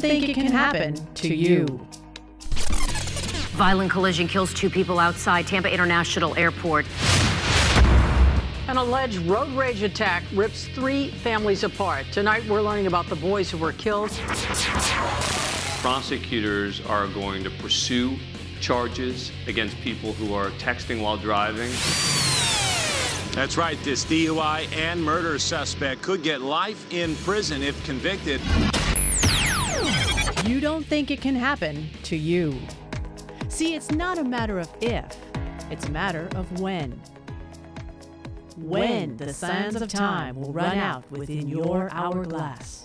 don't think it can happen to you. Violent collision kills two people outside Tampa International Airport. An alleged road rage attack rips three families apart. Tonight, we're learning about the boys who were killed. Prosecutors are going to pursue charges against people who are texting while driving. That's right. This DUI and murder suspect could get life in prison if convicted. You don't think it can happen to you. See, it's not a matter of if, it's a matter of when. When the sands of time will run out within your hourglass.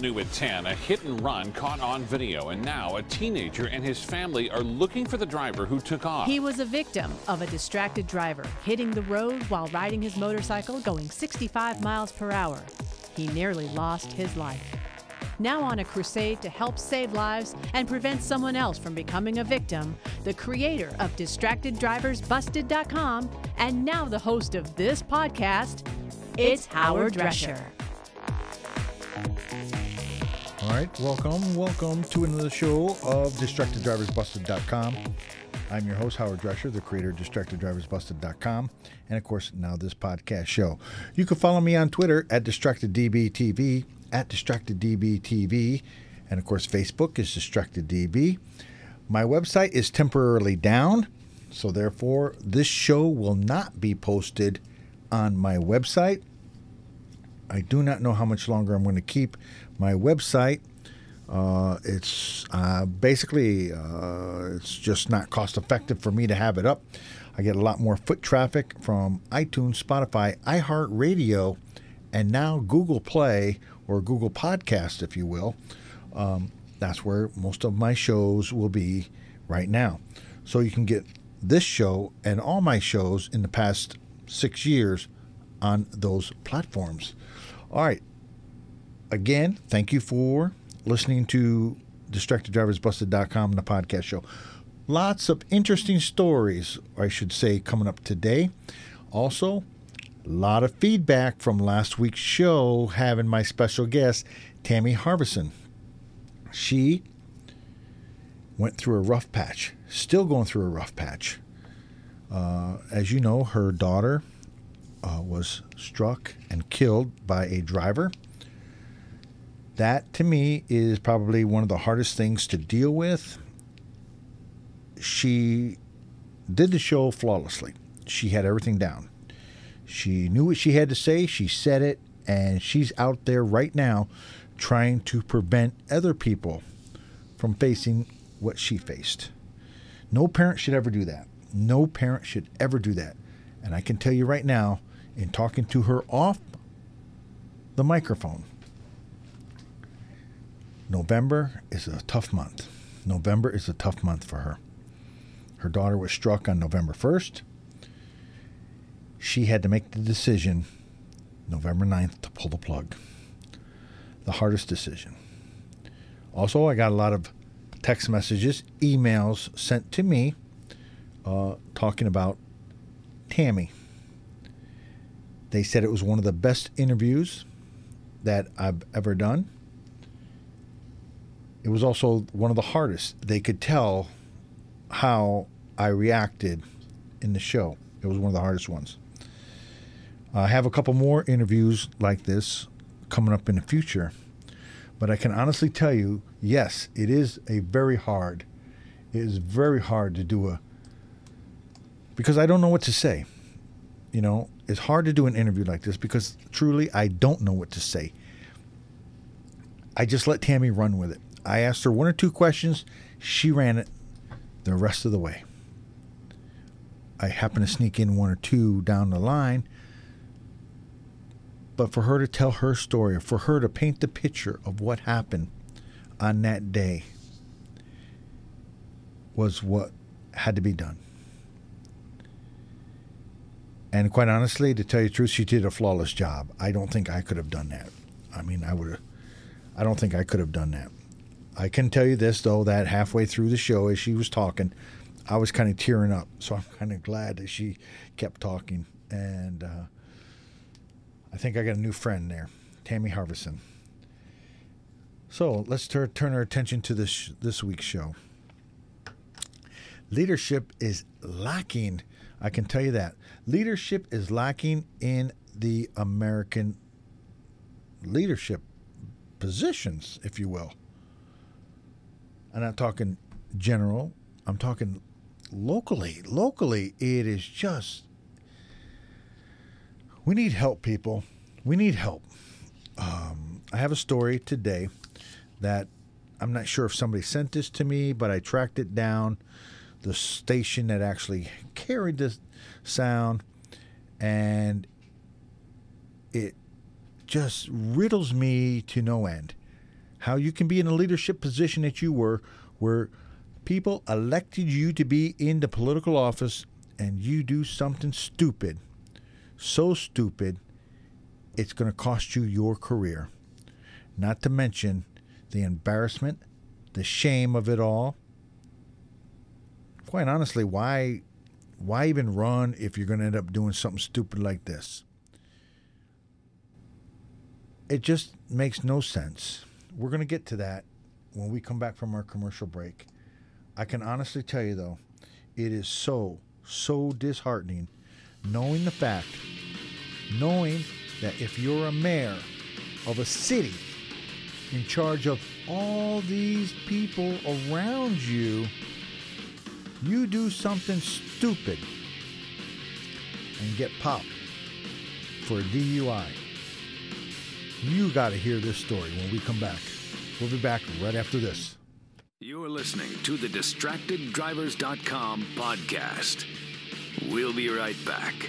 New at 10, a hit and run caught on video, and now a teenager and his family are looking for the driver who took off. He was a victim of a distracted driver hitting the road while riding his motorcycle going 65 miles per hour. He nearly lost his life. Now on a crusade to help save lives and prevent someone else from becoming a victim, the creator of DistractedDriversBusted.com and now the host of this podcast, it's Howard Drescher. All right, welcome, welcome to another show of DistractedDriversBusted.com. I'm your host, Howard Drescher, the creator of DistractedDriversBusted.com, and of course, now this podcast show. You can follow me on Twitter at DistractedDBTV, at DistractedDBTV, and of course, Facebook is DistractedDB. My website is temporarily down, so therefore, this show will not be posted on my website. I do not know how much longer I'm going to keep my website. Uh, it's uh, basically uh, it's just not cost effective for me to have it up. I get a lot more foot traffic from iTunes, Spotify, iHeartRadio, and now Google Play or Google Podcast, if you will. Um, that's where most of my shows will be right now. So you can get this show and all my shows in the past six years on those platforms. All right. Again, thank you for listening to DistractedDriversBusted.com, the podcast show. Lots of interesting stories, I should say, coming up today. Also, a lot of feedback from last week's show having my special guest, Tammy Harvison. She went through a rough patch, still going through a rough patch. Uh, as you know, her daughter uh, was struck and killed by a driver. That to me is probably one of the hardest things to deal with. She did the show flawlessly. She had everything down. She knew what she had to say, she said it, and she's out there right now trying to prevent other people from facing what she faced. No parent should ever do that. No parent should ever do that. And I can tell you right now, in talking to her off the microphone, November is a tough month. November is a tough month for her. Her daughter was struck on November 1st. She had to make the decision November 9th to pull the plug. The hardest decision. Also, I got a lot of text messages, emails sent to me uh, talking about Tammy. They said it was one of the best interviews that I've ever done. It was also one of the hardest. They could tell how I reacted in the show. It was one of the hardest ones. I have a couple more interviews like this coming up in the future. But I can honestly tell you, yes, it is a very hard. It is very hard to do a because I don't know what to say. You know, it's hard to do an interview like this because truly I don't know what to say. I just let Tammy run with it. I asked her one or two questions, she ran it the rest of the way. I happened to sneak in one or two down the line. But for her to tell her story, for her to paint the picture of what happened on that day, was what had to be done. And quite honestly, to tell you the truth, she did a flawless job. I don't think I could have done that. I mean, I would I don't think I could have done that. I can tell you this, though, that halfway through the show, as she was talking, I was kind of tearing up. So I'm kind of glad that she kept talking. And uh, I think I got a new friend there, Tammy Harvison. So let's tur- turn our attention to this this week's show. Leadership is lacking. I can tell you that leadership is lacking in the American leadership positions, if you will. I'm not talking general. I'm talking locally. Locally, it is just. We need help, people. We need help. Um, I have a story today that I'm not sure if somebody sent this to me, but I tracked it down. The station that actually carried this sound, and it just riddles me to no end. How you can be in a leadership position that you were, where people elected you to be in the political office, and you do something stupid, so stupid, it's going to cost you your career. Not to mention the embarrassment, the shame of it all. Quite honestly, why why even run if you're going to end up doing something stupid like this? It just makes no sense. We're going to get to that when we come back from our commercial break. I can honestly tell you though, it is so so disheartening knowing the fact knowing that if you're a mayor of a city in charge of all these people around you, you do something stupid and get popped for a DUI. You got to hear this story when we come back. We'll be back right after this. You're listening to the DistractedDrivers.com podcast. We'll be right back.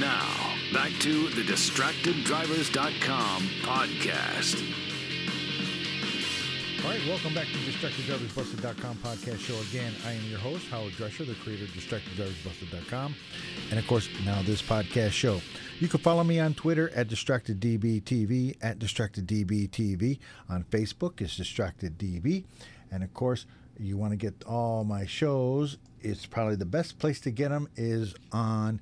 Now, back to the DistractedDrivers.com podcast. All right, welcome back to DistractedDriversBusted.com podcast show again. I am your host, Howard Drescher, the creator of DistractedDriversBusted.com, and of course, now this podcast show. You can follow me on Twitter at DistractedDBTV, at DistractedDBTV. On Facebook, is DistractedDB. And of course, you want to get all my shows, it's probably the best place to get them is on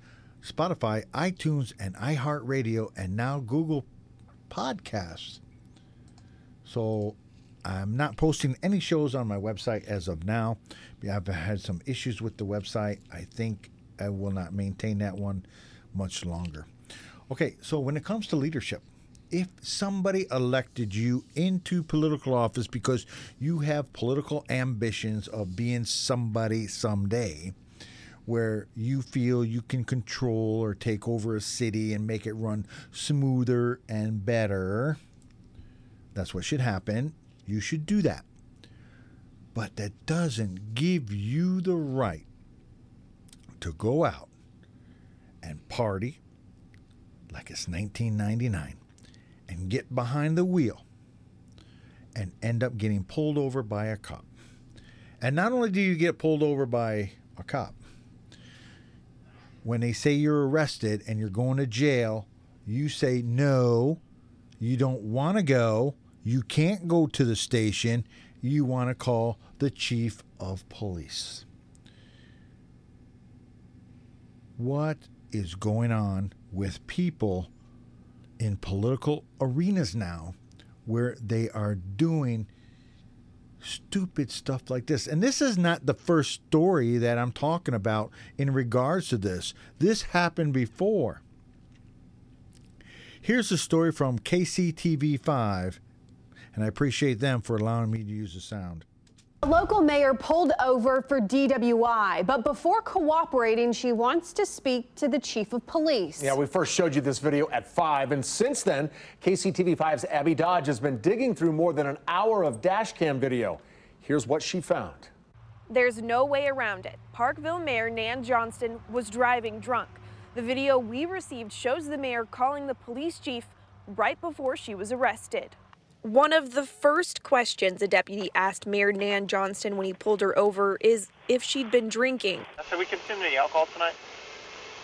Spotify, iTunes, and iHeartRadio, and now Google Podcasts. So I'm not posting any shows on my website as of now. I've had some issues with the website. I think I will not maintain that one much longer. Okay, so when it comes to leadership, if somebody elected you into political office because you have political ambitions of being somebody someday, where you feel you can control or take over a city and make it run smoother and better, that's what should happen. You should do that. But that doesn't give you the right to go out and party like it's 1999 and get behind the wheel and end up getting pulled over by a cop. And not only do you get pulled over by a cop, when they say you're arrested and you're going to jail, you say no, you don't want to go, you can't go to the station. You want to call the chief of police. What is going on with people in political arenas now where they are doing stupid stuff like this. And this is not the first story that I'm talking about in regards to this. This happened before. Here's a story from KCTV5, and I appreciate them for allowing me to use the sound. A local mayor pulled over for DWI, but before cooperating, she wants to speak to the chief of police. Yeah, we first showed you this video at 5, and since then, KCTV5's Abby Dodge has been digging through more than an hour of dashcam video. Here's what she found. There's no way around it. Parkville Mayor Nan Johnston was driving drunk. The video we received shows the mayor calling the police chief right before she was arrested. One of the first questions a deputy asked Mayor Nan Johnston when he pulled her over is if she'd been drinking. So we consumed any alcohol tonight?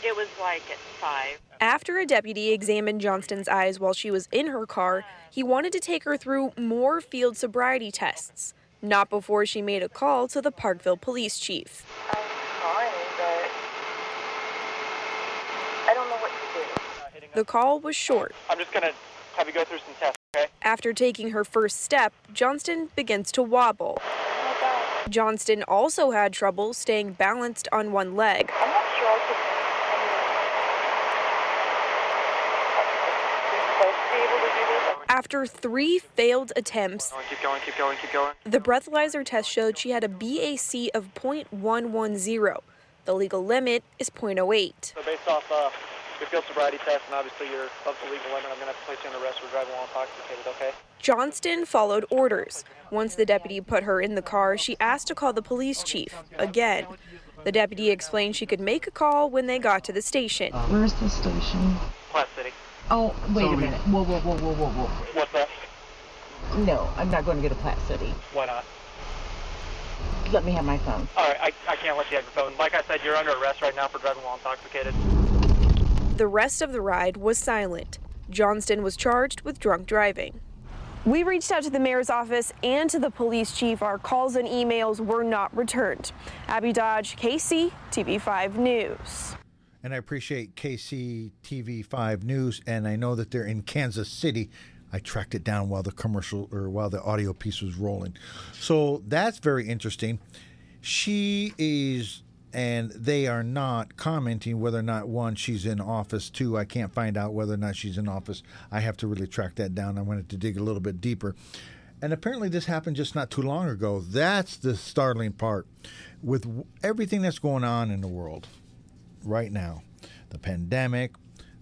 It was like at five. After a deputy examined Johnston's eyes while she was in her car, he wanted to take her through more field sobriety tests, not before she made a call to the Parkville police chief. I'm sorry, but I don't know what to do. The call was short. I'm just gonna have you go through some tests, okay? After taking her first step, Johnston begins to wobble. Johnston also had trouble staying balanced on one leg. Sure could. I mean, supposed to be able to do this. After three failed attempts, Keep going, keep going, keep going. the breathalyzer test showed she had a BAC of 0.110. The legal limit is 0.08. So based off uh, your field sobriety test and obviously your above the legal limit, I'm gonna have to place you on arrest for driving while intoxicated, okay? Johnston followed orders. Once the deputy put her in the car, she asked to call the police chief again. The deputy explained she could make a call when they got to the station. Where's the station? Platte City. Oh, wait a minute. Whoa, whoa, whoa, whoa, whoa, whoa. What's that? No, I'm not going to go to Platte City. Why not? Let me have my phone. All right, I, I can't let you have your phone. Like I said, you're under arrest right now for driving while intoxicated. The rest of the ride was silent. Johnston was charged with drunk driving. We reached out to the mayor's office and to the police chief. Our calls and emails were not returned. Abby Dodge, KC, TV5 News. And I appreciate KC TV5 News, and I know that they're in Kansas City. I tracked it down while the commercial or while the audio piece was rolling. So that's very interesting. She is, and they are not commenting whether or not one, she's in office, two, I can't find out whether or not she's in office. I have to really track that down. I wanted to dig a little bit deeper. And apparently, this happened just not too long ago. That's the startling part. With everything that's going on in the world right now the pandemic,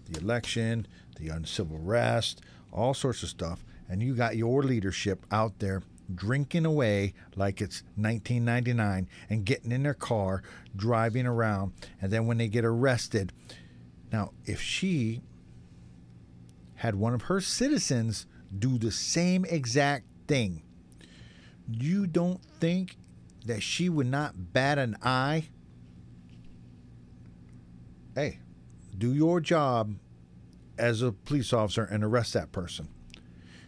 the election, the uncivil arrest, all sorts of stuff. And you got your leadership out there drinking away like it's 1999 and getting in their car, driving around. And then when they get arrested, now, if she had one of her citizens do the same exact thing, you don't think that she would not bat an eye? Hey, do your job as a police officer and arrest that person.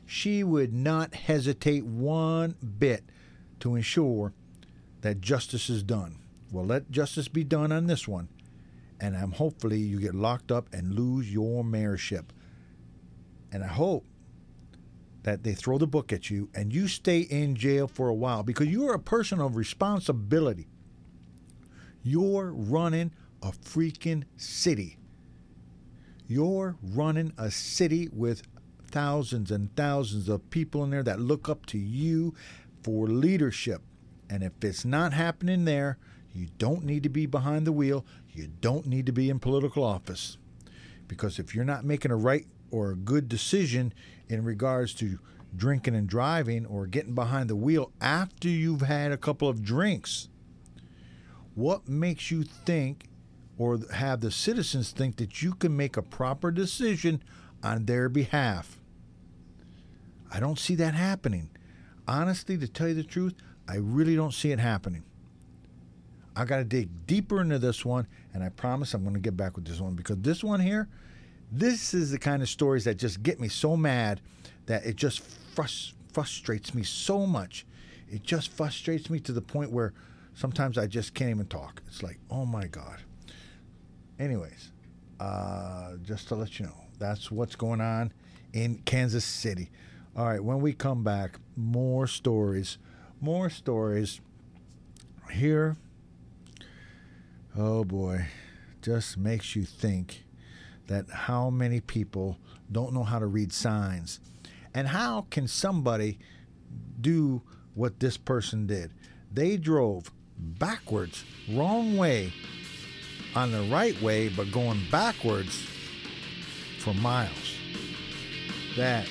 She would not hesitate one bit to ensure that justice is done. Well, let justice be done on this one, and I'm hopefully you get locked up and lose your mayorship. And I hope that they throw the book at you and you stay in jail for a while because you're a person of responsibility. You're running a freaking city. You're running a city with thousands and thousands of people in there that look up to you for leadership. And if it's not happening there, you don't need to be behind the wheel. You don't need to be in political office. Because if you're not making a right or a good decision in regards to drinking and driving or getting behind the wheel after you've had a couple of drinks, what makes you think or have the citizens think that you can make a proper decision on their behalf? I don't see that happening. Honestly, to tell you the truth, I really don't see it happening. I got to dig deeper into this one, and I promise I'm going to get back with this one because this one here, this is the kind of stories that just get me so mad that it just frus- frustrates me so much. It just frustrates me to the point where sometimes I just can't even talk. It's like, oh my God. Anyways, uh, just to let you know, that's what's going on in Kansas City. All right, when we come back, more stories, more stories. Here, oh boy, just makes you think that how many people don't know how to read signs. And how can somebody do what this person did? They drove backwards, wrong way, on the right way, but going backwards for miles. That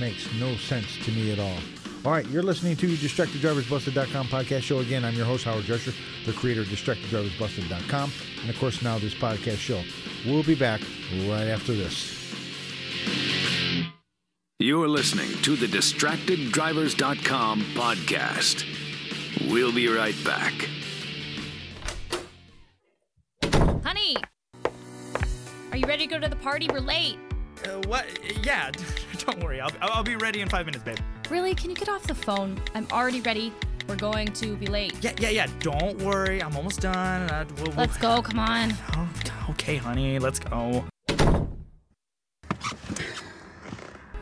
makes no sense to me at all. All right, you're listening to DistractedDriversBusted.com podcast show. Again, I'm your host, Howard Drescher, the creator of DistractedDriversBusted.com, and of course, now this podcast show. We'll be back right after this. You're listening to the DistractedDrivers.com podcast. We'll be right back. Honey, are you ready to go to the party? We're late. Uh, what? Yeah, don't worry. I'll, I'll be ready in five minutes, babe. Really? Can you get off the phone? I'm already ready. We're going to be late. Yeah, yeah, yeah. Don't worry. I'm almost done. Uh, we'll, we'll... Let's go. Come on. Oh, okay, honey. Let's go.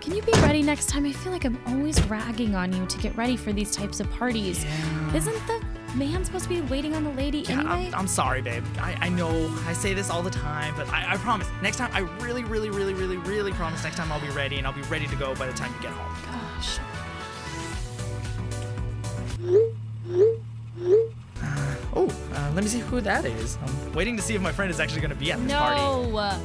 Can you be ready next time? I feel like I'm always ragging on you to get ready for these types of parties. Yeah. Isn't the man supposed to be waiting on the lady Yeah, anyway? I'm, I'm sorry, babe. I, I know I say this all the time, but I, I promise. Next time, I really, really, really, really, really promise next time I'll be ready and I'll be ready to go by the time you get home. Gosh. Oh, uh, let me see who that is. I'm waiting to see if my friend is actually going to be at this party. No.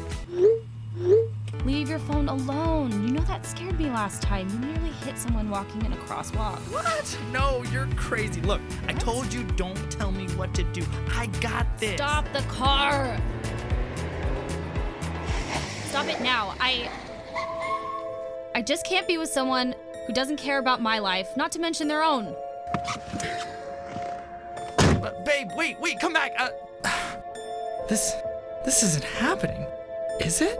Leave your phone alone. You know that scared me last time. You nearly hit someone walking in a crosswalk. What? No, you're crazy. Look, I told you don't tell me what to do. I got this. Stop the car. Stop it now. I I just can't be with someone who doesn't care about my life, not to mention their own. Uh, babe, wait, wait, come back. Uh, this, this isn't happening, is it?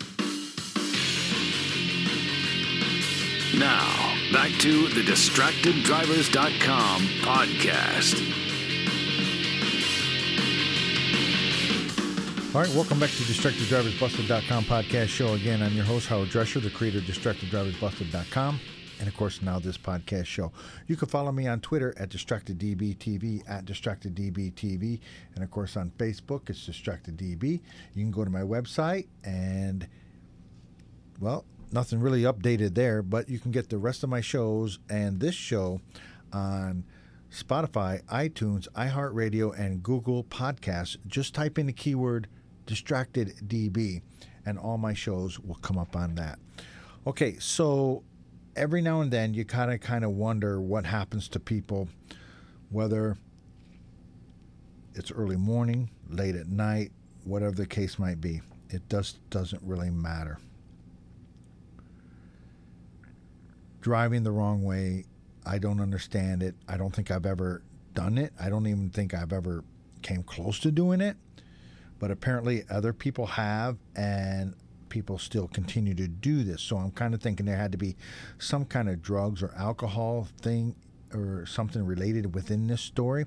Now, back to the DistractedDrivers.com podcast. All right, welcome back to DistractedDriversBusted.com podcast show. Again, I'm your host, Howard Drescher, the creator of DistractedDriversBusted.com, and of course, now this podcast show. You can follow me on Twitter at DistractedDBTV, at DistractedDBTV, and of course on Facebook, it's DistractedDB. You can go to my website and, well, nothing really updated there, but you can get the rest of my shows and this show on Spotify, iTunes, iHeartRadio, and Google Podcasts. Just type in the keyword distracted DB, and all my shows will come up on that. Okay, so every now and then you kind of kind of wonder what happens to people, whether it's early morning, late at night, whatever the case might be. It just doesn't really matter. Driving the wrong way, I don't understand it. I don't think I've ever done it. I don't even think I've ever came close to doing it. But apparently other people have and people still continue to do this. So I'm kind of thinking there had to be some kind of drugs or alcohol thing or something related within this story.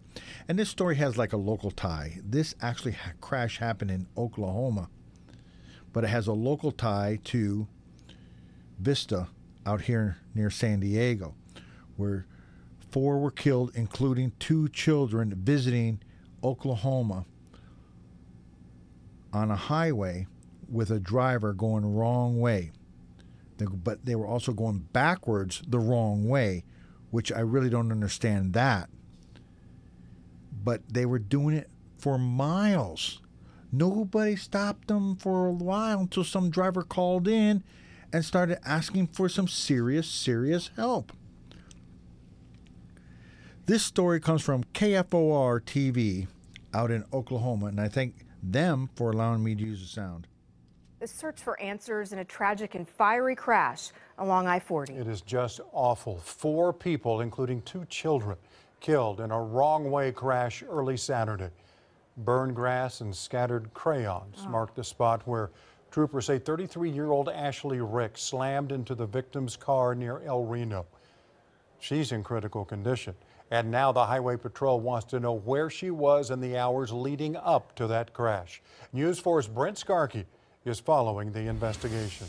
And this story has like a local tie. This actually ha- crash happened in Oklahoma, but it has a local tie to Vista out here near San Diego, where four were killed, including two children visiting Oklahoma on a highway with a driver going wrong way. But they were also going backwards the wrong way, which I really don't understand that. But they were doing it for miles. Nobody stopped them for a while until some driver called in and started asking for some serious, serious help. This story comes from KFOR TV out in Oklahoma, and I thank them for allowing me to use the sound. The search for answers in a tragic and fiery crash along I 40. It is just awful. Four people, including two children, killed in a wrong way crash early Saturday. Burned grass and scattered crayons oh. marked the spot where troopers say 33 year old Ashley Ricks slammed into the victim's car near El Reno. She's in critical condition. And now the Highway Patrol wants to know where she was in the hours leading up to that crash. News 4's Brent Skarkey is following the investigation.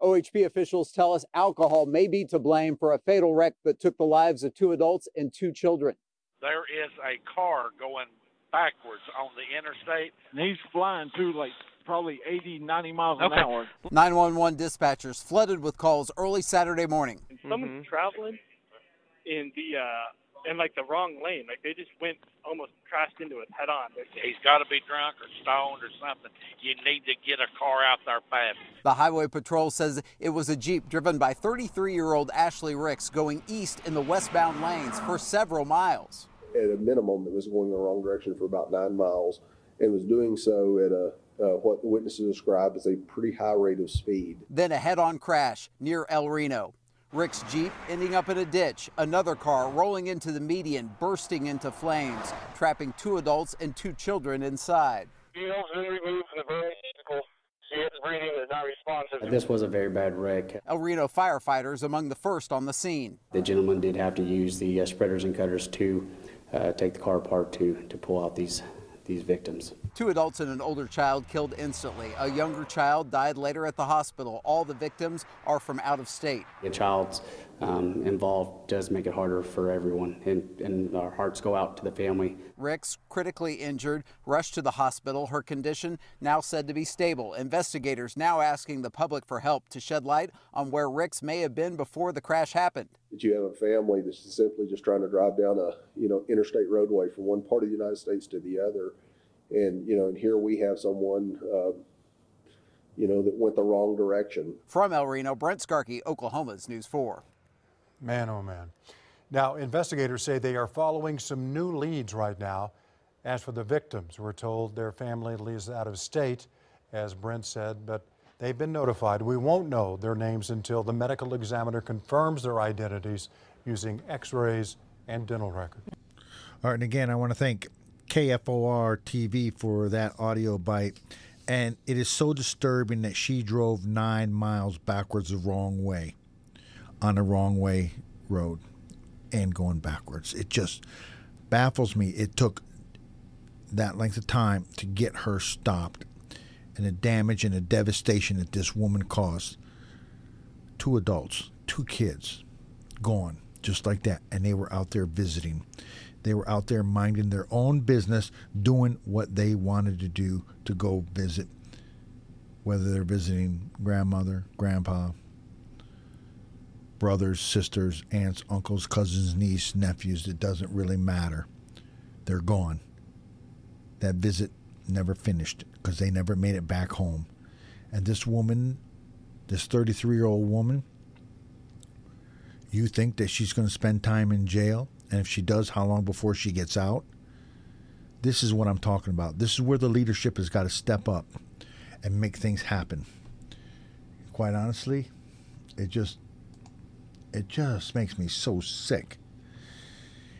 OHP officials tell us alcohol may be to blame for a fatal wreck that took the lives of two adults and two children. there is a car going backwards on the interstate. and he's flying too like probably 80, 90 miles an hour. 911 dispatchers flooded with calls early Saturday morning. someone's traveling in the uh in like the wrong lane. Like they just went almost crashed into it head on. He's got to be drunk or stoned or something. You need to get a car out there fast. The Highway Patrol says it was a Jeep driven by 33 year old Ashley Ricks going east in the westbound lanes for several miles. at a minimum, it was going the wrong direction for about nine miles and was doing so at a uh, what the witnesses described as a pretty high rate of speed. Then a head on crash near El Reno. Rick's Jeep ending up in a ditch, another car rolling into the median, bursting into flames, trapping two adults and two children inside. You know, very moved in the very vehicle. She is breathing, is not responsive. This was a very bad wreck. El Reno firefighters among the first on the scene. The gentleman did have to use the uh, spreaders and cutters to uh, take the car apart to, to pull out these, these victims. Two adults and an older child killed instantly. A younger child died later at the hospital. All the victims are from out of state. The child's um, involved does make it harder for everyone, and, and our hearts go out to the family. Ricks, critically injured, rushed to the hospital. Her condition now said to be stable. Investigators now asking the public for help to shed light on where Ricks may have been before the crash happened. That you have a family that's simply just trying to drive down a you know interstate roadway from one part of the United States to the other, and you know, and here we have someone. Uh, you know, that went the wrong direction. From El Reno, Brent Skarkey, Oklahoma's News 4. Man, oh man. Now, investigators say they are following some new leads right now. As for the victims, we're told their family lives out of state, as Brent said, but they've been notified. We won't know their names until the medical examiner confirms their identities using x rays and dental records. All right, and again, I want to thank KFOR TV for that audio bite. And it is so disturbing that she drove nine miles backwards the wrong way on the wrong way road and going backwards. It just baffles me. It took that length of time to get her stopped and the damage and the devastation that this woman caused. Two adults, two kids gone just like that. And they were out there visiting. They were out there minding their own business, doing what they wanted to do to go visit, whether they're visiting grandmother, grandpa, brothers, sisters, aunts, uncles, cousins, niece, nephews. It doesn't really matter. They're gone. That visit never finished because they never made it back home. And this woman, this 33 year old woman, you think that she's going to spend time in jail? And if she does, how long before she gets out? This is what I'm talking about. This is where the leadership has got to step up and make things happen. Quite honestly, it just it just makes me so sick.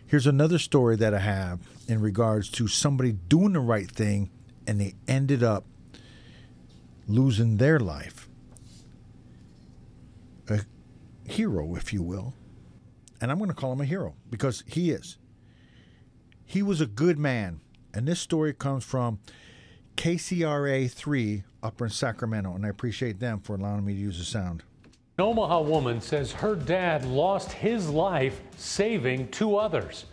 Here's another story that I have in regards to somebody doing the right thing and they ended up losing their life. A hero, if you will. And I'm going to call him a hero because he is. He was a good man. And this story comes from KCRA 3 up in Sacramento. And I appreciate them for allowing me to use the sound. An Omaha woman says her dad lost his life saving two others.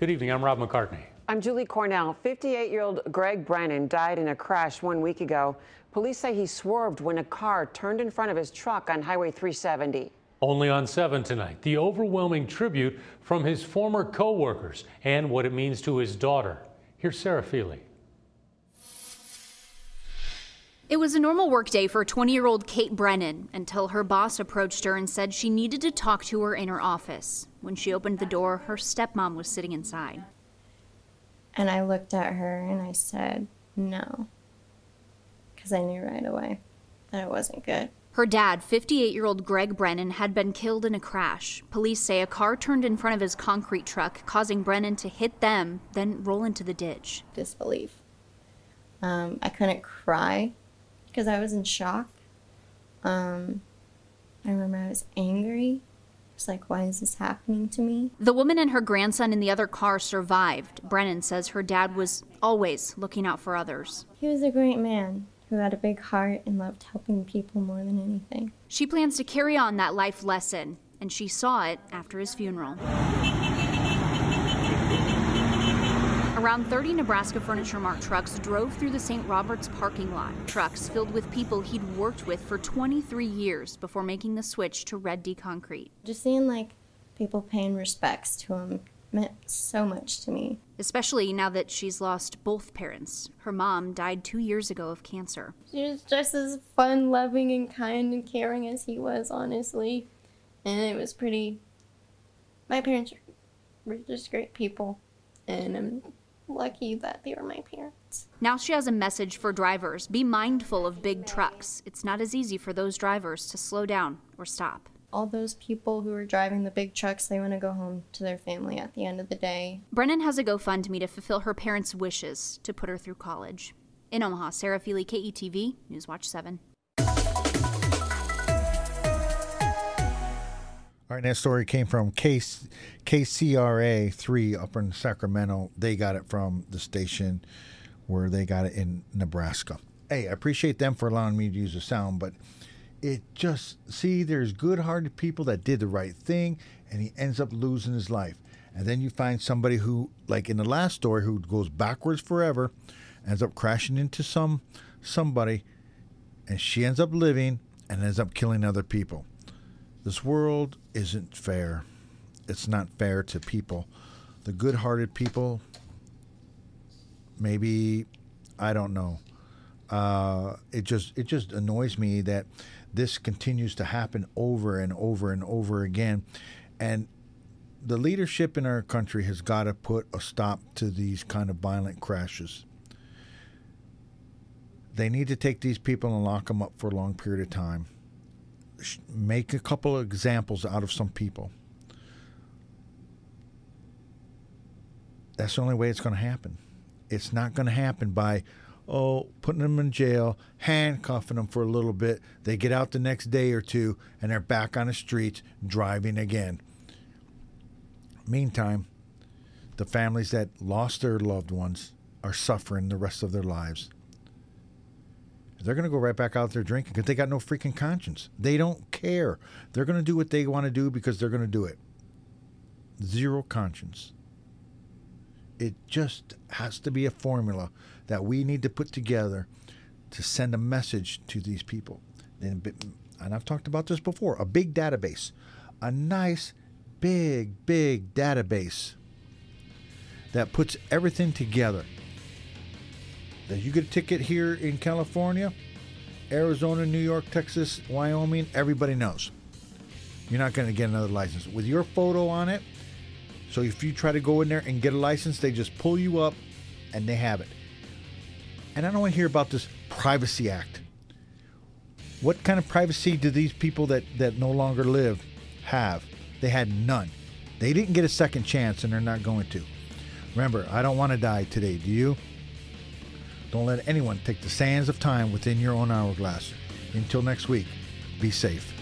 Good evening, I'm Rob McCartney. I'm Julie Cornell. 58 year old Greg Brennan died in a crash one week ago. Police say he swerved when a car turned in front of his truck on Highway 370. Only on 7 tonight, the overwhelming tribute from his former co workers and what it means to his daughter. Here's Sarah Feely. It was a normal workday for 20 year old Kate Brennan until her boss approached her and said she needed to talk to her in her office. When she opened the door, her stepmom was sitting inside. And I looked at her and I said, no. Because I knew right away that it wasn't good. Her dad, 58 year old Greg Brennan, had been killed in a crash. Police say a car turned in front of his concrete truck, causing Brennan to hit them, then roll into the ditch. Disbelief. Um, I couldn't cry because I was in shock. Um, I remember I was angry. It's like, why is this happening to me? The woman and her grandson in the other car survived. Brennan says her dad was always looking out for others. He was a great man who had a big heart and loved helping people more than anything. She plans to carry on that life lesson, and she saw it after his funeral. Around 30 Nebraska Furniture Mart trucks drove through the St. Robert's parking lot. Trucks filled with people he'd worked with for 23 years before making the switch to Red D Concrete. Just seeing like people paying respects to him meant so much to me. Especially now that she's lost both parents. Her mom died two years ago of cancer. She was just as fun, loving, and kind and caring as he was, honestly. And it was pretty. My parents were just great people. And I'm lucky that they were my parents. Now she has a message for drivers be mindful of big trucks. It's not as easy for those drivers to slow down or stop. All those people who are driving the big trucks, they want to go home to their family at the end of the day. Brennan has a GoFundMe to fulfill her parents' wishes to put her through college. In Omaha, Sarah Feely, KETV, Newswatch 7. All right, next story came from K- KCRA 3 up in Sacramento. They got it from the station where they got it in Nebraska. Hey, I appreciate them for allowing me to use the sound, but it just, see, there's good hearted people that did the right thing and he ends up losing his life. And then you find somebody who, like in the last story, who goes backwards forever, ends up crashing into some somebody, and she ends up living and ends up killing other people. This world isn't fair. It's not fair to people. The good hearted people, maybe, I don't know. Uh, it just it just annoys me that this continues to happen over and over and over again. And the leadership in our country has got to put a stop to these kind of violent crashes. They need to take these people and lock them up for a long period of time make a couple of examples out of some people. That's the only way it's going to happen. It's not going to happen by, oh, putting them in jail, handcuffing them for a little bit. They get out the next day or two and they're back on the streets driving again. Meantime, the families that lost their loved ones are suffering the rest of their lives they're going to go right back out there drinking because they got no freaking conscience. They don't care. They're going to do what they want to do because they're going to do it. Zero conscience. It just has to be a formula that we need to put together to send a message to these people. And, and I've talked about this before a big database, a nice, big, big database that puts everything together that you get a ticket here in California, Arizona, New York, Texas, Wyoming, everybody knows. You're not going to get another license. With your photo on it, so if you try to go in there and get a license, they just pull you up and they have it. And I don't want to hear about this Privacy Act. What kind of privacy do these people that, that no longer live have? They had none. They didn't get a second chance and they're not going to. Remember, I don't want to die today. Do you? Don't let anyone take the sands of time within your own hourglass. Until next week, be safe.